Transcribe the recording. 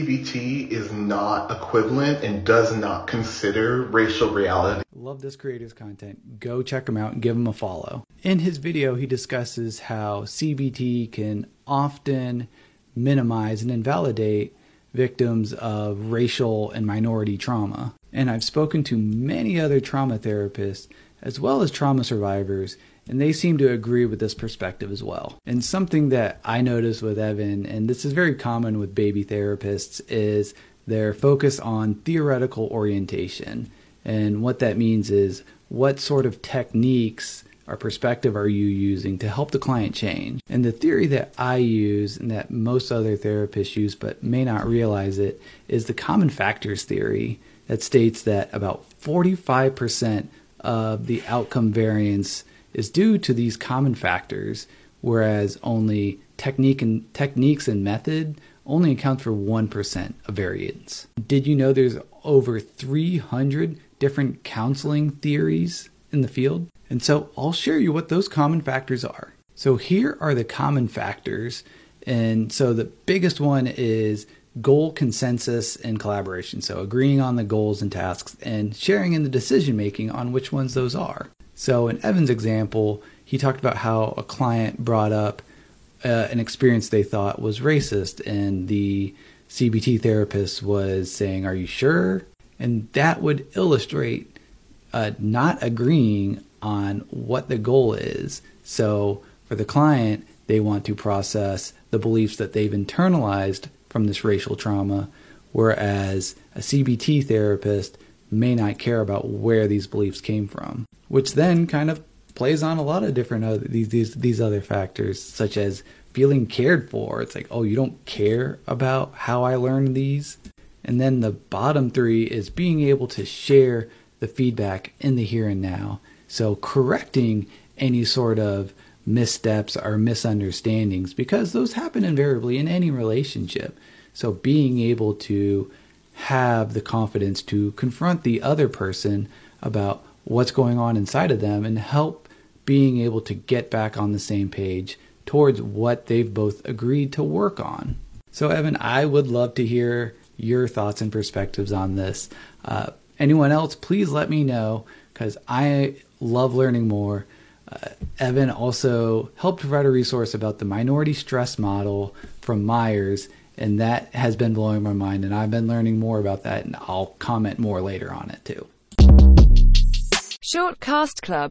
CBT is not equivalent and does not consider racial reality. Love this creator's content. Go check him out and give him a follow. In his video, he discusses how CBT can often minimize and invalidate victims of racial and minority trauma. And I've spoken to many other trauma therapists as well as trauma survivors and they seem to agree with this perspective as well. And something that I noticed with Evan, and this is very common with baby therapists, is their focus on theoretical orientation. And what that means is what sort of techniques or perspective are you using to help the client change? And the theory that I use and that most other therapists use but may not realize it is the common factors theory that states that about 45% of the outcome variance is due to these common factors, whereas only technique and techniques and method only account for 1% of variance. Did you know there's over 300 different counseling theories in the field? And so I'll share you what those common factors are. So here are the common factors. And so the biggest one is goal consensus and collaboration. So agreeing on the goals and tasks and sharing in the decision making on which ones those are. So in Evan's example, he talked about how a client brought up uh, an experience they thought was racist, and the CBT therapist was saying, Are you sure? And that would illustrate uh, not agreeing on what the goal is. So for the client, they want to process the beliefs that they've internalized from this racial trauma, whereas a CBT therapist may not care about where these beliefs came from which then kind of plays on a lot of different other, these these these other factors, such as feeling cared for. It's like, oh, you don't care about how I learned these. And then the bottom three is being able to share the feedback in the here and now. So correcting any sort of missteps or misunderstandings because those happen invariably in any relationship. So being able to have the confidence to confront the other person about what's going on inside of them and help being able to get back on the same page towards what they've both agreed to work on. So, Evan, I would love to hear your thoughts and perspectives on this. Uh, anyone else, please let me know because I love learning more. Uh, Evan also helped provide a resource about the minority stress model from Myers, and that has been blowing my mind. And I've been learning more about that, and I'll comment more later on it too. Shortcast Club